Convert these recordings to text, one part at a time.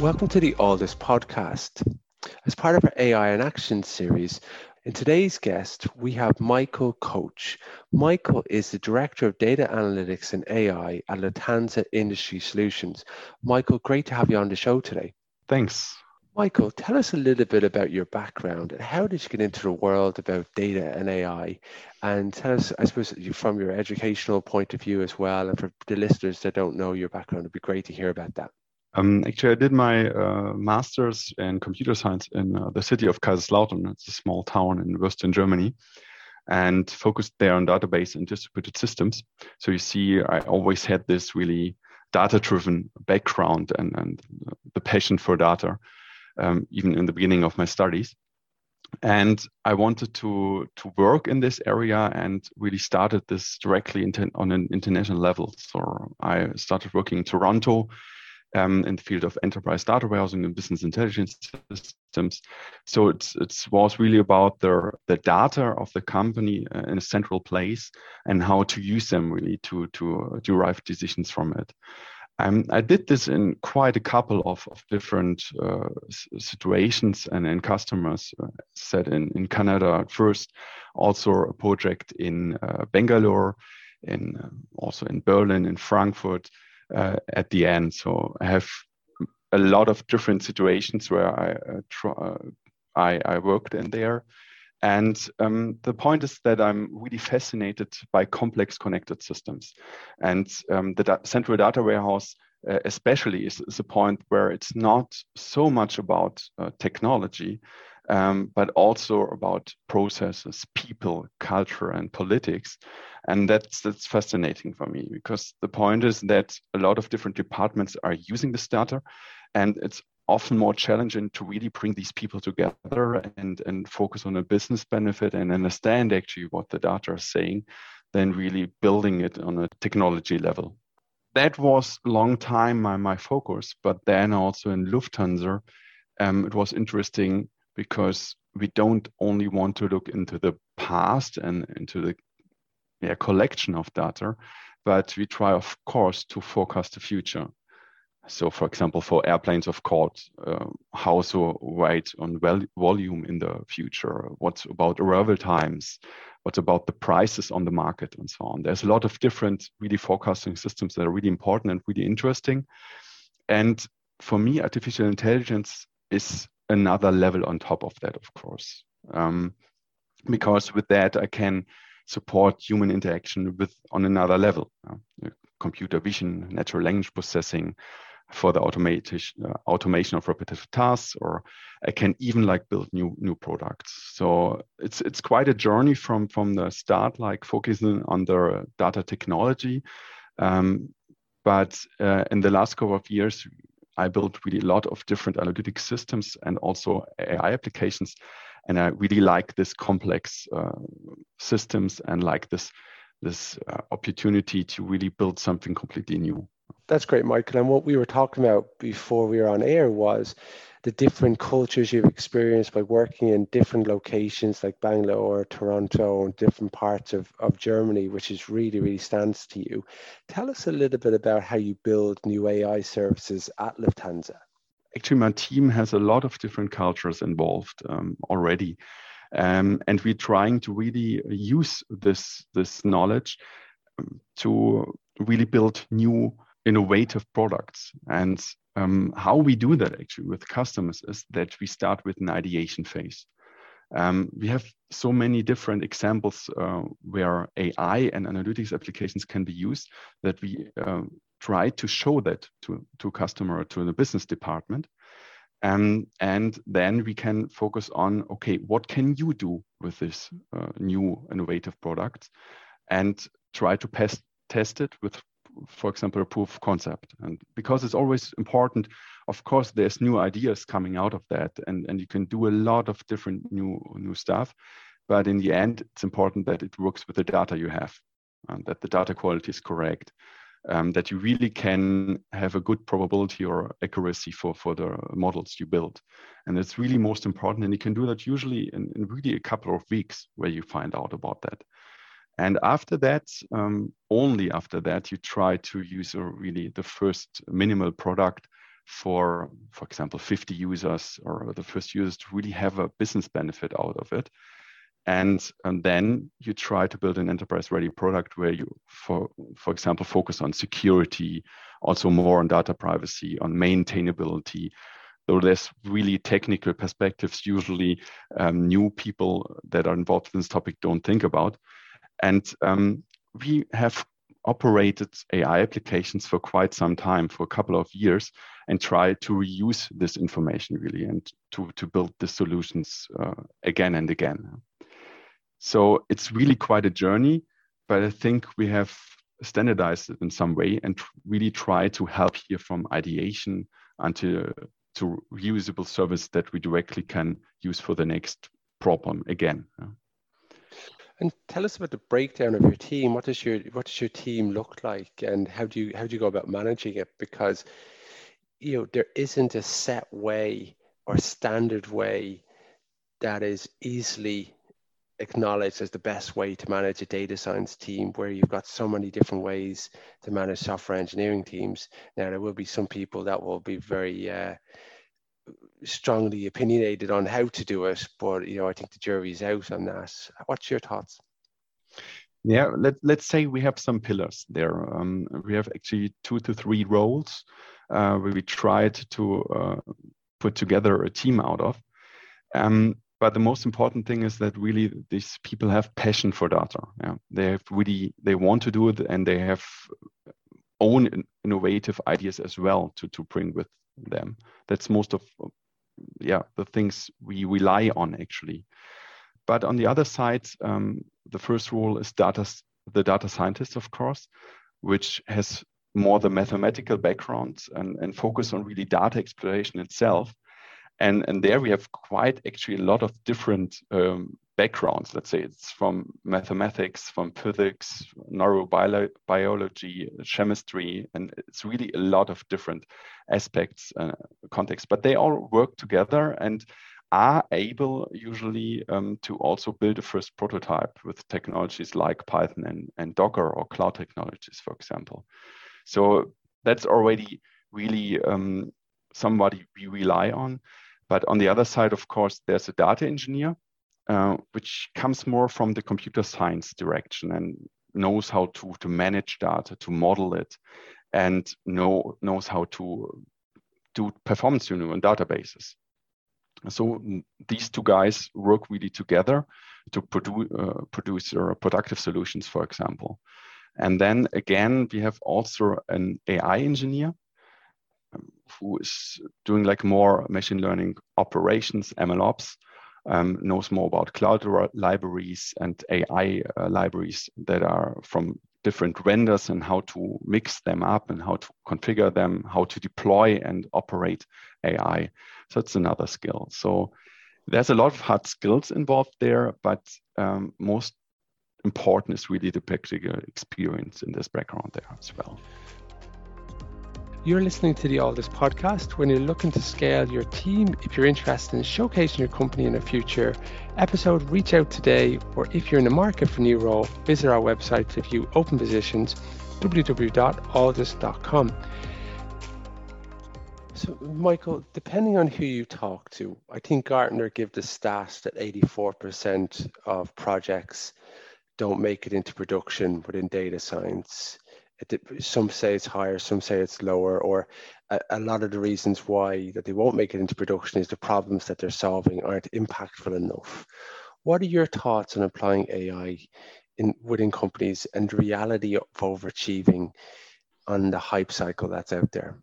Welcome to the Alldus podcast. As part of our AI in Action series, in today's guest, we have Michael Koch. Michael is the Director of Data Analytics and AI at Lufthansa Industry Solutions. Michael, great to have you on the show today. Thanks. Michael, tell us a little bit about your background and how did you get into the world about data and AI? And tell us, I suppose, from your educational point of view as well, and for the listeners that don't know your background, it'd be great to hear about that. Um, actually, I did my uh, master's in computer science in uh, the city of Kaiserslautern. It's a small town in Western Germany, and focused there on database and distributed systems. So you see, I always had this really data-driven background and, and the passion for data, um, even in the beginning of my studies. And I wanted to to work in this area and really started this directly on an international level. So I started working in Toronto um, in the field of enterprise data warehousing and business intelligence systems. So it's it was really about the the data of the company uh, in a central place and how to use them really to to derive decisions from it. Um, I did this in quite a couple of, of different uh, situations and customers. Uh, set in, in Canada first, also a project in uh, Bangalore, in uh, also in Berlin, in Frankfurt, uh, at the end. So I have a lot of different situations where I uh, uh, I, I, worked in there. And um, the point is that I'm really fascinated by complex connected systems. And um, the da central data warehouse, uh, especially, is, is, a point where it's not so much about uh, technology, um, but also about processes, people, culture, and politics. And that's that's fascinating for me because the point is that a lot of different departments are using this data, and it's often more challenging to really bring these people together and, and focus on a business benefit and understand actually what the data is saying than really building it on a technology level. That was a long time my, my focus, but then also in Lufthansa, um, it was interesting because we don't only want to look into the past and into the yeah, collection of data, but we try, of course, to forecast the future. So, for example, for airplanes, of course, uh, how so weight on volume in the future? What about arrival times? What about the prices on the market and so on? There's a lot of different really forecasting systems that are really important and really interesting. And for me, artificial intelligence is another level on top of that, of course. Um, because with that, I can support human interaction with on another level. Uh, computer vision, natural language processing for the automation uh, automation of repetitive tasks, or I can even like build new new products. So it's it's quite a journey from from the start, like focusing on the data technology. Um, but uh, in the last couple of years, I built really a lot of different analytic systems and also AI applications. And I really like this complex uh, systems and like this this uh, opportunity to really build something completely new. That's great, Michael. And what we were talking about before we were on air was the different cultures you've experienced by working in different locations like Bangalore, Toronto, and different parts of, of Germany, which is really, really stands to you. Tell us a little bit about how you build new AI services at Lufthansa. Actually, my team has a lot of different cultures involved um, already. Um, and we're trying to really use this, this knowledge um, to really build new innovative products. And um, how we do that actually with customers is that we start with an ideation phase. Um, we have so many different examples uh, where AI and analytics applications can be used that we uh, try to show that to to customer or to the business department. Um, and then we can focus on okay, what can you do with this uh, new innovative product, and try to test test it with for example, a proof of concept. And because it's always important, of course, there's new ideas coming out of that, and, and you can do a lot of different new new stuff. But in the end, it's important that it works with the data you have, and that the data quality is correct, um, that you really can have a good probability or accuracy for, for the models you build. And it's really most important. And you can do that usually in, in really a couple of weeks where you find out about that. And after that, um, only after that, you try to use a really the first minimal product for, for example, 50 users or the first users to really have a business benefit out of it. And, and then you try to build an enterprise ready product where you, for, for example, focus on security, also more on data privacy, on maintainability, though there's really technical perspectives. Usually um, new people that are involved in this topic don't think about and um, we have operated AI applications for quite some time, for a couple of years, and try to reuse this information really and to, to build the solutions uh, again and again. So it's really quite a journey, but I think we have standardized it in some way and really try to help here from ideation until to reusable service that we directly can use for the next problem again. And tell us about the breakdown of your team. What does your what does your team look like, and how do you how do you go about managing it? Because you know there isn't a set way or standard way that is easily acknowledged as the best way to manage a data science team where you've got so many different ways to manage software engineering teams now there will be some people that will be very uh, strongly opinionated on how to do it, but you know, I think the jury's out on that. What's your thoughts? Yeah, let, let's say we have some pillars there. Um, we have actually two to three roles uh, where we tried to uh, put together a team out of. Um, but the most important thing is that really these people have passion for data. Yeah? They have really they want to do it, and they have own innovative ideas as well to to bring with them. That's most of yeah the things we rely on actually. But on the other side, um, the first role is data the data scientist, of course, which has more the mathematical background and, and focus on really data exploration itself. And, and there we have quite actually a lot of different um, backgrounds. Let's say it's from mathematics, from physics, neurobiology, chemistry, and it's really a lot of different aspects, uh, contexts. But they all work together and are able usually um, to also build a first prototype with technologies like Python and, and Docker or cloud technologies, for example. So that's already really um, somebody we rely on. But on the other side, of course, there's a data engineer uh, which comes more from the computer science direction and knows how to, to manage data, to model it, and know, knows how to do performance tuning on databases. So these two guys work really together to produ- uh, produce uh, productive solutions, for example. And then again, we have also an AI engineer who is doing like more machine learning operations, MLOps, um, knows more about cloud libraries and AI uh, libraries that are from different vendors and how to mix them up and how to configure them, how to deploy and operate AI. So it's another skill. So there's a lot of hard skills involved there, but um, most important is really the practical experience in this background there as well. You're listening to the Alldus podcast. When you're looking to scale your team, if you're interested in showcasing your company in a future episode, reach out today. Or if you're in the market for a new role, visit our website to view open positions www.alldus.com. So, Michael, depending on who you talk to, I think Gartner give the stat that 84% of projects don't make it into production within data science some say it's higher, some say it's lower, or a, a, lot of the reasons why that they won't make it into production is the problems that they're solving aren't impactful enough. What are your thoughts on applying AI in within companies and the reality of overachieving on the hype cycle that's out there?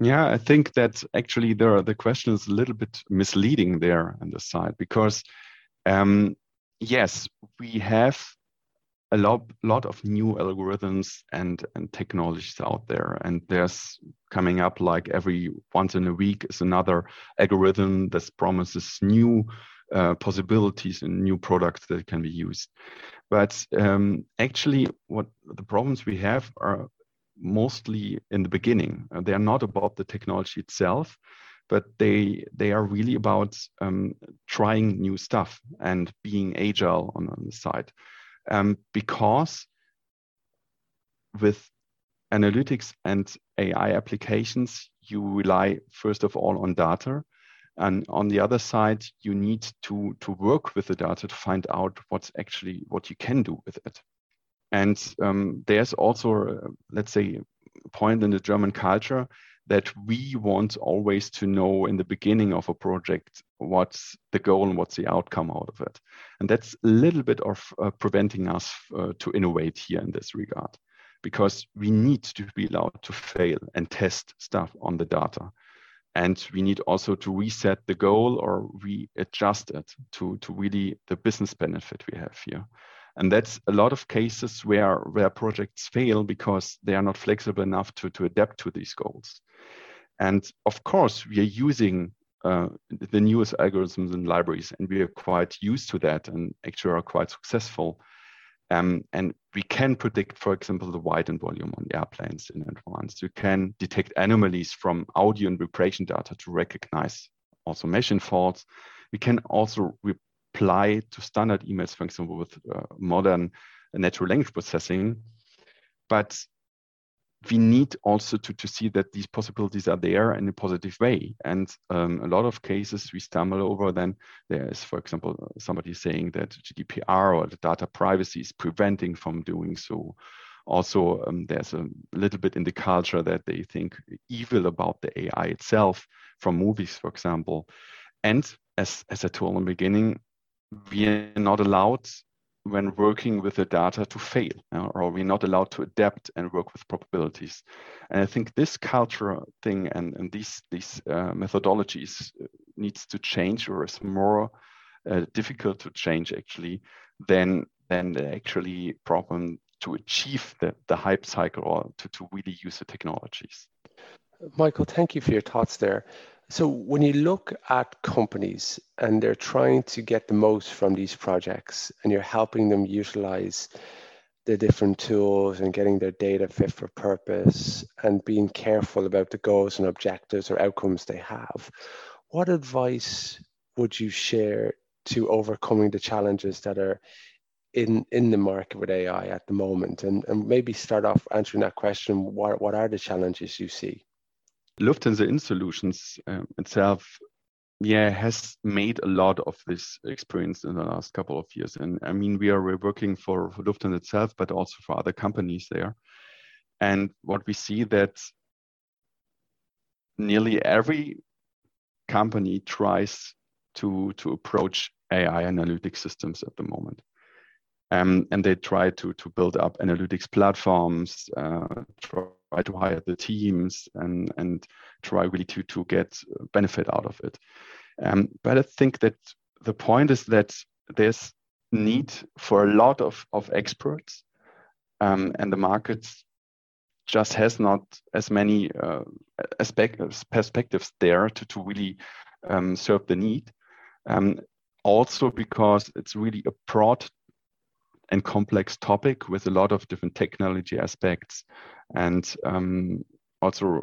Yeah, I think that actually there the question is a little bit misleading there on the side because um, yes, we have a lot, lot of new algorithms and, and technologies out there. And there's coming up like every once in a week is another algorithm that promises new uh, possibilities and new products that can be used. But um, actually, what the problems we have are mostly in the beginning. Uh, they are not about the technology itself, but they they are really about um, trying new stuff and being agile on, on the side um, because with analytics and AI applications, you rely first of all on data. And on the other side, you need to, to work with the data to find out what's actually what you can do with it. And um, there's also, uh, let's say, a point in the German culture that we want always to know in the beginning of a project what's the goal and what's the outcome out of it. And that's a little bit of uh, preventing us uh, to innovate here in this regard, because we need to be allowed to fail and test stuff on the data. And we need also to reset the goal or readjust it to, to really the business benefit we have here. And that's a lot of cases where, where projects fail because they are not flexible enough to, to adapt to these goals. And of course, we are using uh, the newest algorithms and libraries, and we are quite used to that and actually are quite successful. Um, and we can predict, for example, the weight and volume on airplanes in advance. You can detect anomalies from audio and vibration data to recognize also machine faults. We can also reply to standard emails, for example, with uh, modern natural language processing. But we need also to, to see that these possibilities are there in a positive way. And um, a lot of cases we stumble over then there is, for example, somebody saying that GDPR or the data privacy is preventing from doing so. Also, um, there's a little bit in the culture that they think evil about the AI itself from movies, for example. And as, as I told in the beginning, we are not allowed when working with the data to fail, or we're not allowed to adapt and work with probabilities. And I think this culture thing and, and these, these uh, methodologies uh, needs to change or is more uh, difficult to change actually than, than the actually problem to achieve the, the hype cycle or to, to really use the technologies. Michael, thank you for your thoughts there. So when you look at companies and they're trying to get the most from these projects and you're helping them utilize the different tools and getting their data fit for purpose and being careful about the goals and objectives or outcomes they have, what advice would you share to overcoming the challenges that are in in the market with AI at the moment? And, and maybe start off answering that question, what, what are the challenges you see? Lufthansa In Solutions um, itself, yeah, has made a lot of this experience in the last couple of years. And I mean, we are working for, for Lufthansa itself, but also for other companies there. And what we see that nearly every company tries to to approach AI analytics systems at the moment. Um, and they try to to build up analytics platforms, uh, to hire the teams and and try really to to get benefit out of it. Um, but I think that the point is that there's need for a lot of of experts, um, and the market just has not as many uh, aspects perspectives there to to really um, serve the need. Um, also because it's really a broad and complex topic with a lot of different technology aspects and um, also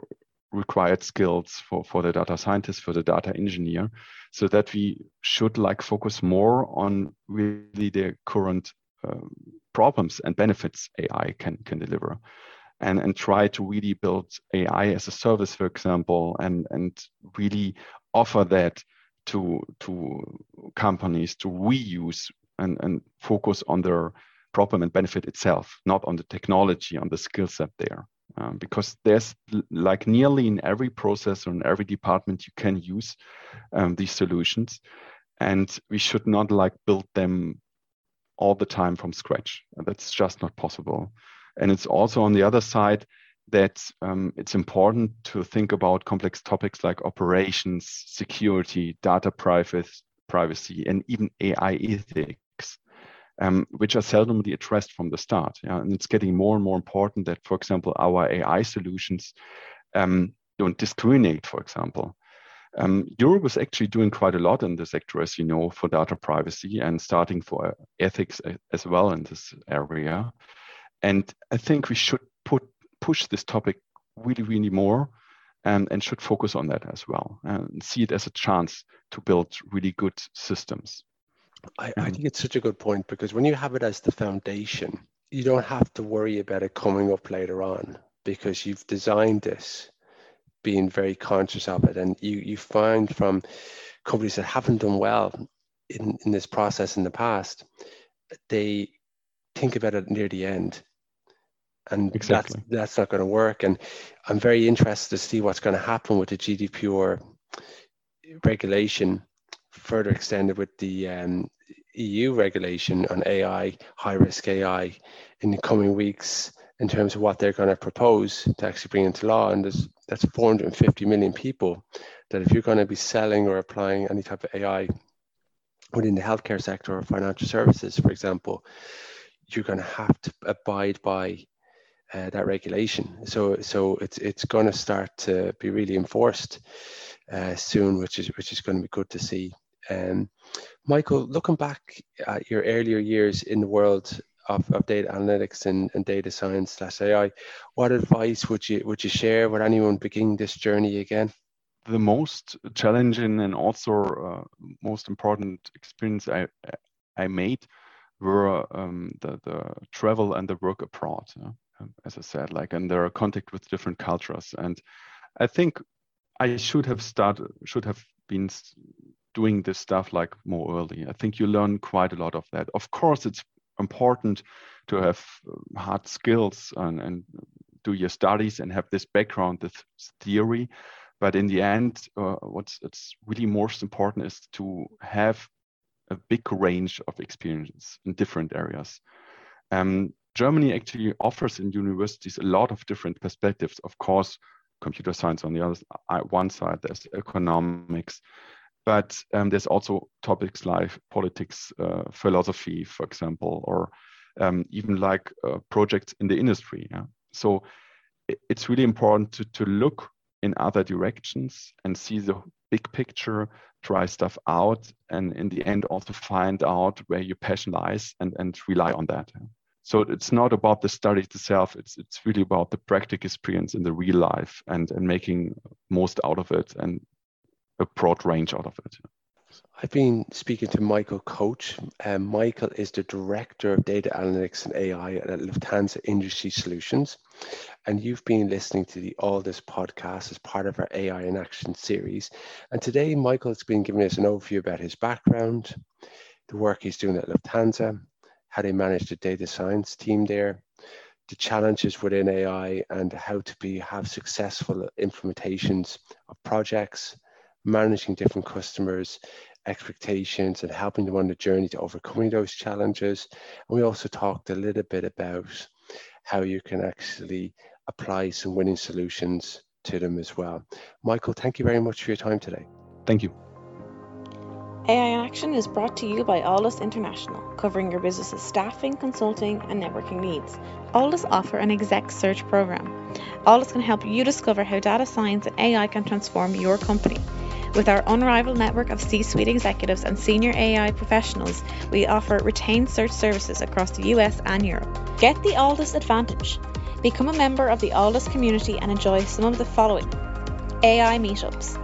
required skills for, for the data scientist, for the data engineer, so that we should like focus more on really the current um, problems and benefits AI can, can deliver. And, and try to really build AI as a service, for example, and, and really offer that to, to companies to reuse and, and focus on their problem and benefit itself, not on the technology, on the skill set there. Um, because there's like nearly in every process or in every department you can use um, these solutions. And we should not like build them all the time from scratch. That's just not possible. And it's also on the other side that um, it's important to think about complex topics like operations security data privacy privacy and even ai ethics um, which are seldomly addressed from the start. Yeah? And it's getting more and more important that, for example, our AI solutions um, don't discriminate, for example. Um, Europe is actually doing quite a lot in the sector, as you know, for data privacy and starting for ethics as well in this area. And I think we should put push this topic really, really more and, and should focus on that as well and see it as a chance to build really good systems. I, I think it's such a good point because when you have it as the foundation, you don't have to worry about it coming up later on because you've designed this being very conscious of it. And you, you find from companies that haven't done well in, in this process in the past, they think about it near the end. And exactly. that's, that's not going to work. And I'm very interested to see what's going to happen with the GDPR regulation further extended with the um, EU regulation on AI, high risk AI, in the coming weeks in terms of what they're going to propose to actually bring into law. And there's, that's 450 million people that if you're going to be selling or applying any type of AI within the healthcare sector or financial services, for example, you're going to have to abide by uh, that regulation. So, so it's it's going to start to be really enforced uh, soon, which is which is going to be good to see. Um, Michael, looking back at your earlier years in the world of, of data analytics and, and data science slash AI, what advice would you would you share with anyone beginning this journey again? The most challenging and also uh, most important experience I I made were um, the the travel and the work abroad. Um, as I said, like and their contact with different cultures, and I think I should have started should have been doing this stuff like more early. I think you learn quite a lot of that. Of course, it's important to have uh, hard skills and, and do your studies and have this background, this theory. But in the end, uh, what's it's really most important is to have a big range of experiences in different areas. Um, Germany actually offers in universities a lot of different perspectives. Of course, computer science on the other uh, one side, there's economics, but um, there's also topics like politics, uh, philosophy, for example, or um, even like uh, projects in the industry. Yeah? So it's really important to, to look in other directions and see the big picture, try stuff out, and in the end also find out where your passion lies and, and rely on that. So it's not about the study itself, it's, it's really about the practical experience in the real life and, and making most out of it and a broad range out of it. I've been speaking to Michael Koch. Um, Michael is the Director of Data Analytics and AI at Lufthansa Industry Solutions. And you've been listening to the Alldus podcast as part of our AI in Action series. And today, Michael's been giving us an overview about his background, the work he's doing at Lufthansa, how they manage the data science team there, the challenges within AI, and how to be have successful implementations of projects managing different customers' expectations and helping them on the journey to overcoming those challenges. And we also talked a little bit about how you can actually apply some winning solutions to them as well. Michael, thank you very much for your time today. Thank you. AI in Action is brought to you by Alldus International, covering your business's staffing, consulting, and networking needs. Alldus offer an exec search program. Alldus can help you discover how data science and AI can transform your company. With our unrivaled network of C suite executives and senior AI professionals, we offer retained search services across the US and Europe. Get the Alldus advantage. Become a member of the Alldus community and enjoy some of the following AI meetups.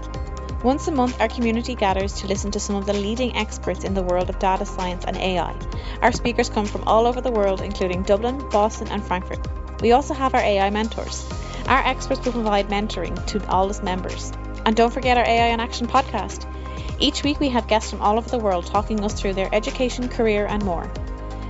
Once a month, our community gathers to listen to some of the leading experts in the world of data science and AI. Our speakers come from all over the world, including Dublin, Boston, and Frankfurt. We also have our AI mentors. Our experts will provide mentoring to Alldus members. And don't forget our AI in Action podcast. Each week we have guests from all over the world talking us through their education, career, and more.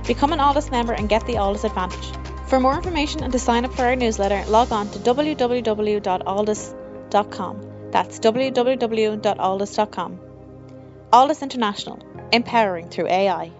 Become an Alldus member and get the Alldus advantage. For more information and to sign up for our newsletter, log on to www.alldus.com. That's www.alldus.com. Alldus International, empowering through AI.